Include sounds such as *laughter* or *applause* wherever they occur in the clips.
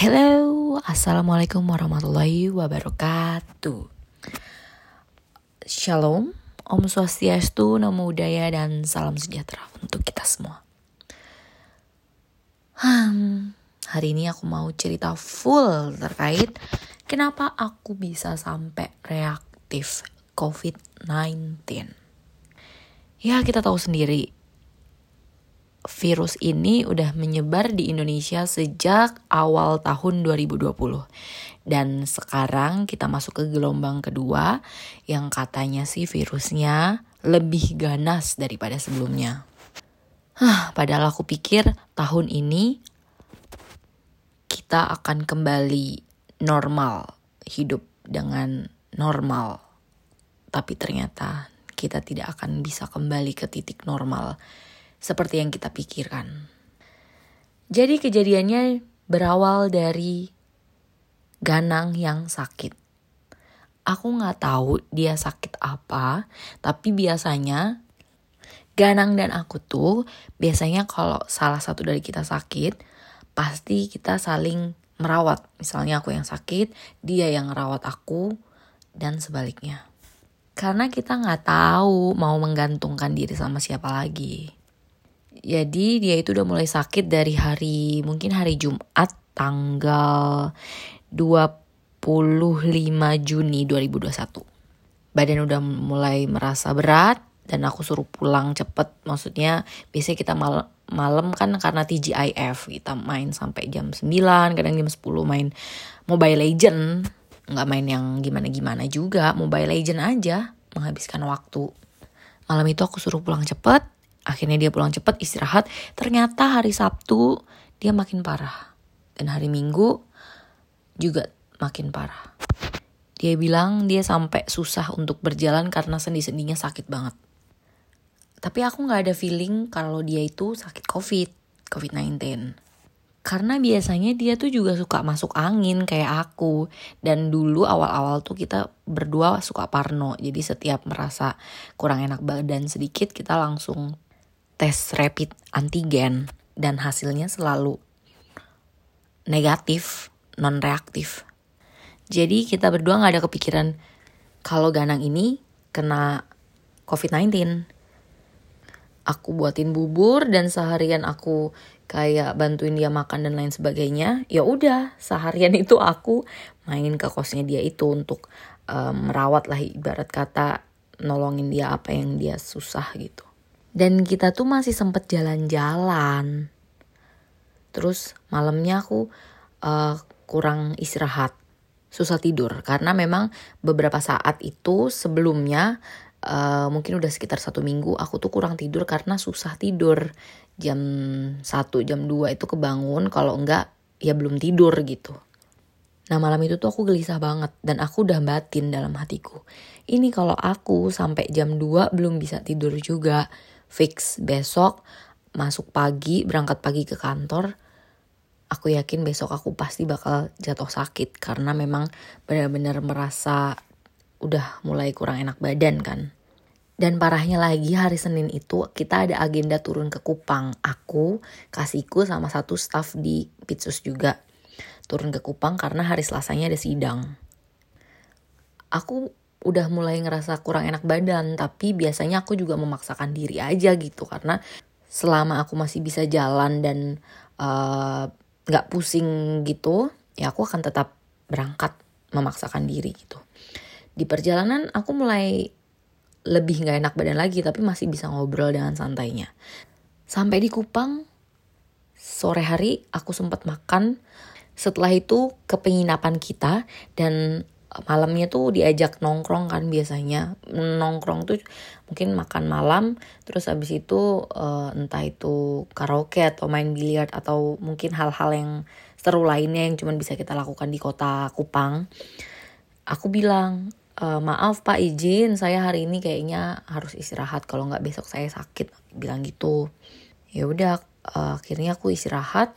Hello, Assalamualaikum warahmatullahi wabarakatuh. Shalom, Om Swastiastu, Namo Buddhaya, dan salam sejahtera untuk kita semua. Hmm, hari ini aku mau cerita full terkait kenapa aku bisa sampai reaktif COVID-19. Ya, kita tahu sendiri, virus ini udah menyebar di Indonesia sejak awal tahun 2020. Dan sekarang kita masuk ke gelombang kedua yang katanya sih virusnya lebih ganas daripada sebelumnya. Hah, padahal aku pikir tahun ini kita akan kembali normal, hidup dengan normal. Tapi ternyata kita tidak akan bisa kembali ke titik normal seperti yang kita pikirkan. Jadi kejadiannya berawal dari Ganang yang sakit. Aku nggak tahu dia sakit apa, tapi biasanya Ganang dan aku tuh biasanya kalau salah satu dari kita sakit, pasti kita saling merawat. Misalnya aku yang sakit, dia yang merawat aku, dan sebaliknya. Karena kita nggak tahu mau menggantungkan diri sama siapa lagi. Jadi dia itu udah mulai sakit dari hari mungkin hari Jumat tanggal 25 Juni 2021. Badan udah mulai merasa berat dan aku suruh pulang cepet. Maksudnya biasanya kita mal malam kan karena TGIF kita main sampai jam 9, kadang jam 10 main Mobile Legend. Nggak main yang gimana-gimana juga, Mobile Legend aja menghabiskan waktu. Malam itu aku suruh pulang cepet, Akhirnya dia pulang cepat istirahat. Ternyata hari Sabtu dia makin parah. Dan hari Minggu juga makin parah. Dia bilang dia sampai susah untuk berjalan karena sendi-sendinya sakit banget. Tapi aku gak ada feeling kalau dia itu sakit COVID, COVID-19. Karena biasanya dia tuh juga suka masuk angin kayak aku. Dan dulu awal-awal tuh kita berdua suka parno. Jadi setiap merasa kurang enak badan sedikit kita langsung tes rapid antigen dan hasilnya selalu negatif, non reaktif. Jadi kita berdua nggak ada kepikiran kalau Ganang ini kena COVID-19. Aku buatin bubur dan seharian aku kayak bantuin dia makan dan lain sebagainya. Ya udah, seharian itu aku main ke kosnya dia itu untuk um, merawat lah ibarat kata nolongin dia apa yang dia susah gitu. Dan kita tuh masih sempet jalan-jalan. Terus malamnya aku uh, kurang istirahat, susah tidur karena memang beberapa saat itu sebelumnya uh, mungkin udah sekitar satu minggu aku tuh kurang tidur karena susah tidur jam 1 jam 2 itu kebangun kalau enggak ya belum tidur gitu. Nah malam itu tuh aku gelisah banget dan aku udah batin dalam hatiku. Ini kalau aku sampai jam 2 belum bisa tidur juga fix. Besok masuk pagi berangkat pagi ke kantor aku yakin besok aku pasti bakal jatuh sakit karena memang benar-benar merasa udah mulai kurang enak badan kan. Dan parahnya lagi hari Senin itu kita ada agenda turun ke Kupang. Aku kasihku sama satu staff di Pitsus juga turun ke Kupang karena hari Selasanya ada sidang. Aku udah mulai ngerasa kurang enak badan tapi biasanya aku juga memaksakan diri aja gitu karena selama aku masih bisa jalan dan eh, nggak uh, pusing gitu ya aku akan tetap berangkat memaksakan diri gitu. Di perjalanan aku mulai lebih nggak enak badan lagi tapi masih bisa ngobrol dengan santainya. Sampai di Kupang sore hari aku sempat makan. Setelah itu ke penginapan kita dan malamnya tuh diajak nongkrong kan biasanya. Nongkrong tuh mungkin makan malam terus habis itu uh, entah itu karaoke atau main biliar atau mungkin hal-hal yang seru lainnya yang cuma bisa kita lakukan di kota Kupang. Aku bilang e, maaf pak izin. Saya hari ini kayaknya harus istirahat. Kalau nggak besok saya sakit. Bilang gitu. Ya udah uh, akhirnya aku istirahat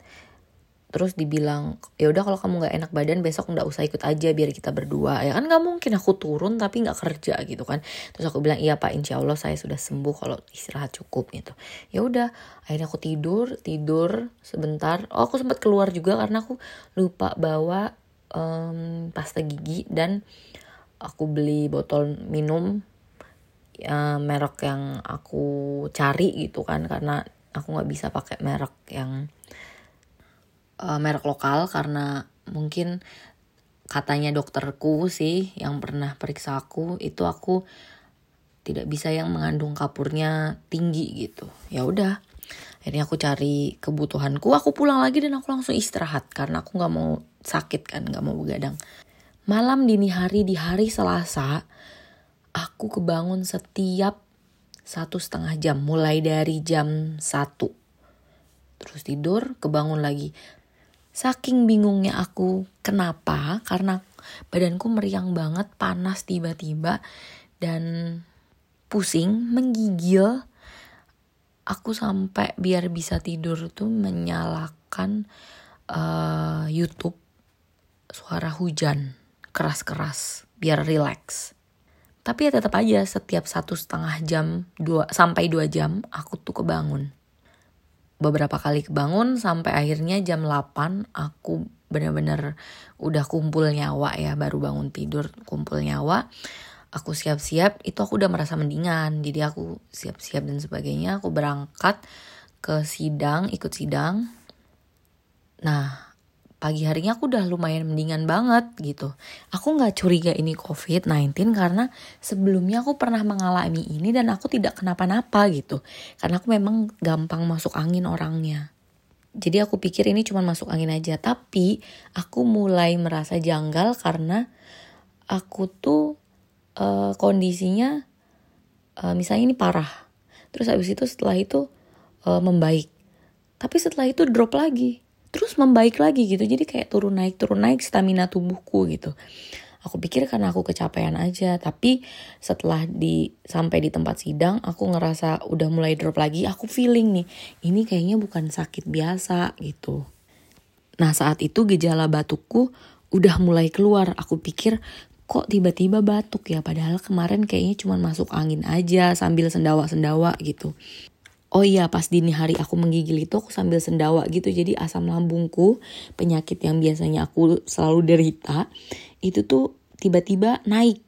terus dibilang ya udah kalau kamu nggak enak badan besok nggak usah ikut aja biar kita berdua. Ya kan nggak mungkin aku turun tapi nggak kerja gitu kan. Terus aku bilang iya pak insya Allah saya sudah sembuh kalau istirahat cukup gitu. Ya udah akhirnya aku tidur tidur sebentar. Oh aku sempat keluar juga karena aku lupa bawa um, pasta gigi dan aku beli botol minum ya, merek yang aku cari gitu kan karena aku nggak bisa pakai merek yang uh, merek lokal karena mungkin katanya dokterku sih yang pernah periksa aku itu aku tidak bisa yang mengandung kapurnya tinggi gitu. Ya udah akhirnya aku cari kebutuhanku aku pulang lagi dan aku langsung istirahat karena aku nggak mau sakit kan nggak mau begadang. Malam dini hari di hari Selasa aku kebangun setiap satu setengah jam mulai dari jam satu. Terus tidur kebangun lagi Saking bingungnya aku kenapa karena badanku meriang banget, panas tiba-tiba dan pusing, menggigil. Aku sampai biar bisa tidur tuh menyalakan uh, YouTube suara hujan keras-keras biar relax. Tapi ya tetap aja setiap satu setengah jam dua sampai dua jam aku tuh kebangun beberapa kali kebangun sampai akhirnya jam 8 aku bener-bener udah kumpul nyawa ya baru bangun tidur kumpul nyawa. Aku siap-siap itu aku udah merasa mendingan. Jadi aku siap-siap dan sebagainya aku berangkat ke sidang ikut sidang. Nah pagi harinya aku udah lumayan mendingan banget gitu. Aku nggak curiga ini COVID-19 karena sebelumnya aku pernah mengalami ini dan aku tidak kenapa-napa gitu. Karena aku memang gampang masuk angin orangnya. Jadi aku pikir ini cuma masuk angin aja. Tapi aku mulai merasa janggal karena aku tuh uh, kondisinya uh, misalnya ini parah. Terus habis itu setelah itu uh, membaik. Tapi setelah itu drop lagi terus membaik lagi gitu. Jadi kayak turun naik turun naik stamina tubuhku gitu. Aku pikir karena aku kecapean aja tapi setelah di sampai di tempat sidang aku ngerasa udah mulai drop lagi. Aku feeling nih ini kayaknya bukan sakit biasa gitu. Nah saat itu gejala batukku udah mulai keluar. Aku pikir kok tiba-tiba batuk ya? Padahal kemarin kayaknya cuma masuk angin aja sambil sendawa-sendawa gitu Oh iya pas dini hari aku menggigil itu aku sambil sendawa gitu. Jadi asam lambungku penyakit yang biasanya aku selalu derita itu tuh tiba-tiba naik.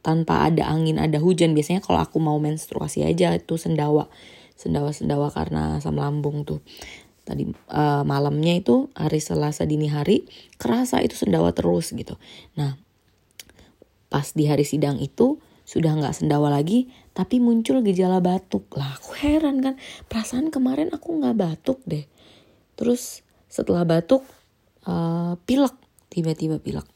Tanpa ada angin ada hujan. Biasanya kalau aku mau menstruasi aja itu sendawa. Sendawa sendawa karena asam lambung tuh. Tadi uh, malamnya itu hari Selasa dini hari kerasa itu sendawa terus gitu. Nah pas di hari sidang itu sudah nggak sendawa lagi tapi muncul gejala batuk lah aku heran kan perasaan kemarin aku nggak batuk deh terus setelah batuk uh, pilek tiba-tiba pilek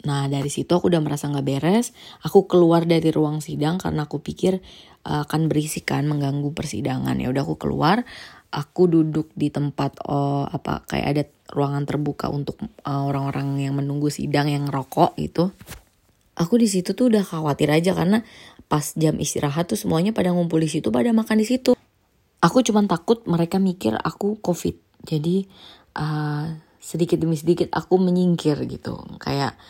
Nah dari situ aku udah merasa nggak beres. Aku keluar dari ruang sidang karena aku pikir uh, akan berisik kan mengganggu persidangan. Ya udah aku keluar. Aku duduk di tempat uh, apa kayak ada ruangan terbuka untuk orang-orang uh, yang menunggu sidang yang rokok gitu aku di situ tuh udah khawatir aja karena pas jam istirahat tuh semuanya pada ngumpul di situ pada makan di situ. Aku cuman takut mereka mikir aku covid. Jadi uh, sedikit demi sedikit aku menyingkir gitu. Kayak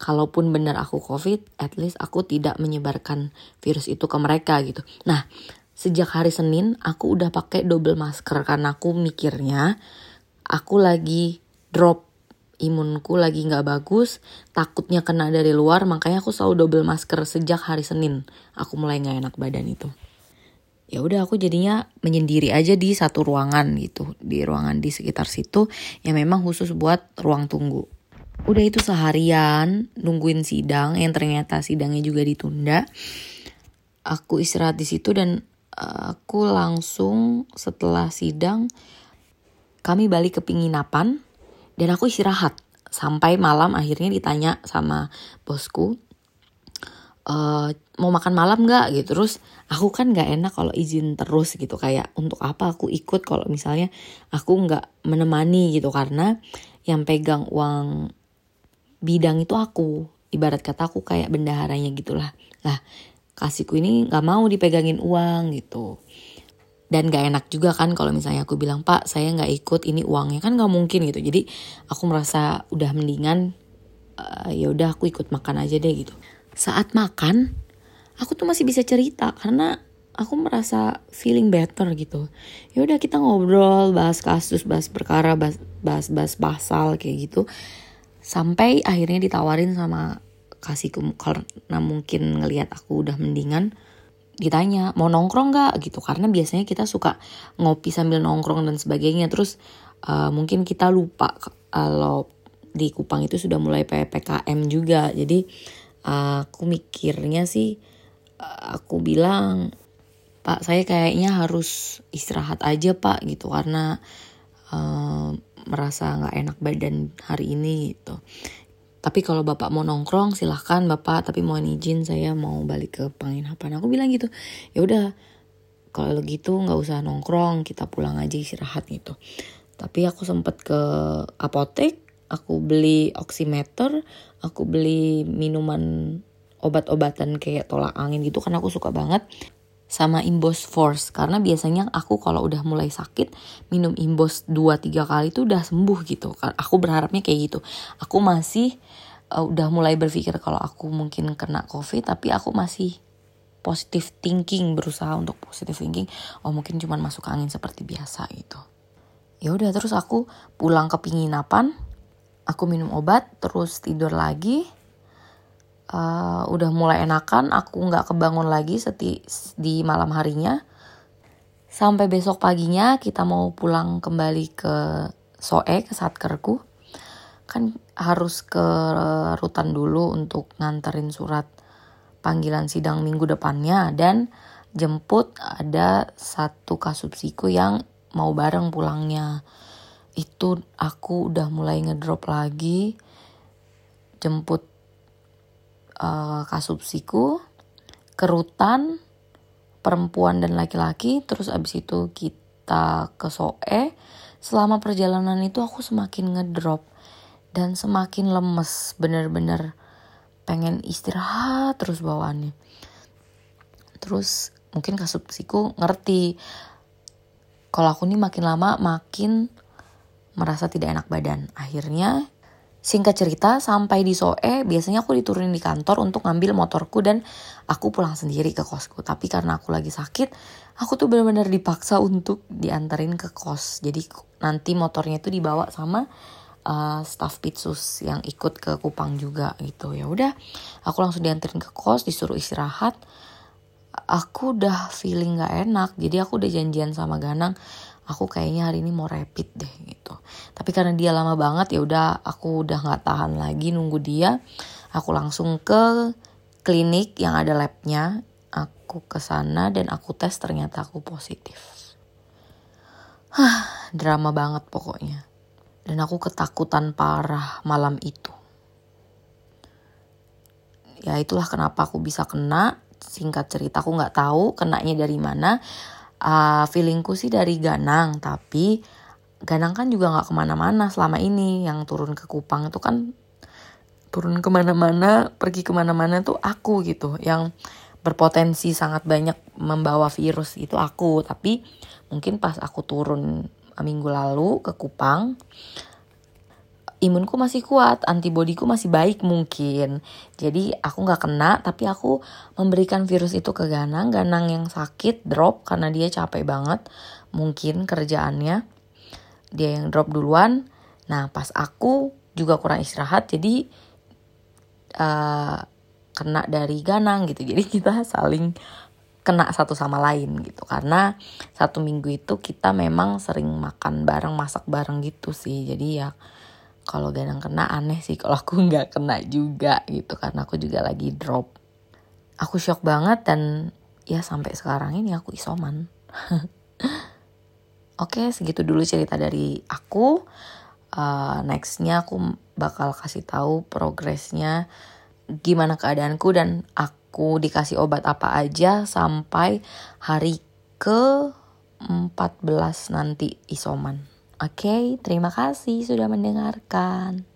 kalaupun benar aku covid at least aku tidak menyebarkan virus itu ke mereka gitu. Nah sejak hari Senin aku udah pakai double masker karena aku mikirnya aku lagi drop imunku lagi nggak bagus, takutnya kena dari luar, makanya aku selalu double masker sejak hari Senin. Aku mulai nggak enak badan itu. Ya udah aku jadinya menyendiri aja di satu ruangan gitu, di ruangan di sekitar situ yang memang khusus buat ruang tunggu. Udah itu seharian nungguin sidang yang ternyata sidangnya juga ditunda. Aku istirahat di situ dan eh, aku langsung setelah sidang kami balik ke penginapan dan aku istirahat. Sampai malam akhirnya ditanya sama bosku e, mau makan malam nggak? Gitu. Terus aku kan nggak enak kalau izin terus gitu. Kayak untuk apa aku ikut kalau misalnya aku nggak menemani? Gitu. Karena yang pegang uang bidang itu aku. Ibarat kata aku kayak bendaharanya gitulah. Lah kasihku ini nggak mau dipegangin uang gitu dan gak enak juga kan kalau misalnya aku bilang pak saya nggak ikut ini uangnya. Kan nggak mungkin gitu. Jadi aku merasa udah mendingan uh, ya udah aku ikut makan aja deh gitu. Saat makan aku tuh masih bisa cerita karena aku merasa feeling better gitu. Ya udah kita ngobrol bahas kasus bahas perkara bahas bahas bahas pasal kayak gitu. Sampai akhirnya ditawarin sama kasihku karena mungkin ngelihat aku udah mendingan ditanya mau nongkrong gak gitu. Karena biasanya kita suka ngopi sambil nongkrong dan sebagainya. Terus uh, mungkin kita lupa kalau di Kupang itu sudah mulai ppkm juga. Jadi uh, aku mikirnya sih uh, aku bilang pak saya kayaknya harus istirahat aja pak gitu. Karena uh, merasa nggak enak badan hari ini gitu tapi kalau bapak mau nongkrong silahkan bapak. Tapi mohon izin saya mau balik ke penginapan. Aku bilang gitu ya udah kalau gitu nggak usah nongkrong kita pulang aja istirahat gitu. Tapi aku sempet ke apotek aku beli oximeter aku beli minuman obat-obatan kayak tolak angin gitu karena aku suka banget sama Imbos Force. Karena biasanya aku kalau udah mulai sakit minum Imbos 2-3 kali itu udah sembuh gitu. Aku berharapnya kayak gitu. Aku masih uh, udah mulai berpikir kalau aku mungkin kena covid tapi aku masih positive thinking berusaha untuk positive thinking. Oh mungkin cuman masuk angin seperti biasa gitu. Ya udah terus aku pulang ke penginapan aku minum obat terus tidur lagi uh, udah mulai enakan aku nggak kebangun lagi seti di malam harinya. Sampai besok paginya kita mau pulang kembali ke Soe ke Satkerku. Kan harus ke rutan dulu untuk nganterin surat panggilan sidang minggu depannya. Dan jemput ada satu kasubsiku yang mau bareng pulangnya. Itu aku udah mulai ngedrop lagi. Jemput uh, kasubsiku kerutan perempuan dan laki-laki terus abis itu kita ke Soe. Selama perjalanan itu aku semakin ngedrop dan semakin lemes bener-bener pengen istirahat terus bawaannya. Terus mungkin kasubsiku ngerti kalau aku nih makin lama makin merasa tidak enak badan. Akhirnya Singkat cerita, sampai di Soe, biasanya aku diturunin di kantor untuk ngambil motorku dan aku pulang sendiri ke kosku. Tapi karena aku lagi sakit, aku tuh benar-benar dipaksa untuk diantarin ke kos. Jadi nanti motornya itu dibawa sama uh, staff pitsus yang ikut ke Kupang juga gitu. Ya udah, aku langsung diantarin ke kos, disuruh istirahat. Aku udah feeling gak enak, jadi aku udah janjian sama Ganang aku kayaknya hari ini mau rapid deh tapi karena dia lama banget ya udah aku udah nggak tahan lagi nunggu dia aku langsung ke klinik yang ada labnya aku ke sana dan aku tes ternyata aku positif Hah, drama banget pokoknya. Dan aku ketakutan parah malam itu. Ya itulah kenapa aku bisa kena. Singkat cerita aku nggak tahu kenanya dari mana uh, feelingku sih dari Ganang tapi Ganang kan juga nggak ke mana-mana selama ini yang turun ke Kupang itu kan turun ke mana-mana pergi ke mana-mana tuh aku gitu yang berpotensi sangat banyak membawa virus itu aku tapi mungkin pas aku turun minggu lalu ke Kupang imunku masih kuat, antibodiku masih baik mungkin. Jadi aku nggak kena, tapi aku memberikan virus itu ke Ganang. Ganang yang sakit drop karena dia capek banget, mungkin kerjaannya. Dia yang drop duluan. Nah pas aku juga kurang istirahat, jadi uh, kena dari Ganang gitu. *laughs* Jadi kita saling kena satu sama lain gitu. Karena satu minggu itu kita memang sering makan bareng masak bareng gitu sih. Jadi ya kalau Ganang kena aneh sih. *laughs* Kalau aku nggak kena juga gitu karena aku juga lagi drop. Aku shock banget dan ya sampai sekarang ini aku isoman *laughs* oke segitu dulu cerita dari aku uh, nextnya aku bakal kasih tahu progresnya gimana keadaanku dan aku dikasih obat apa aja sampai hari ke 14 nanti isoman. Oke, okay, terima kasih sudah mendengarkan.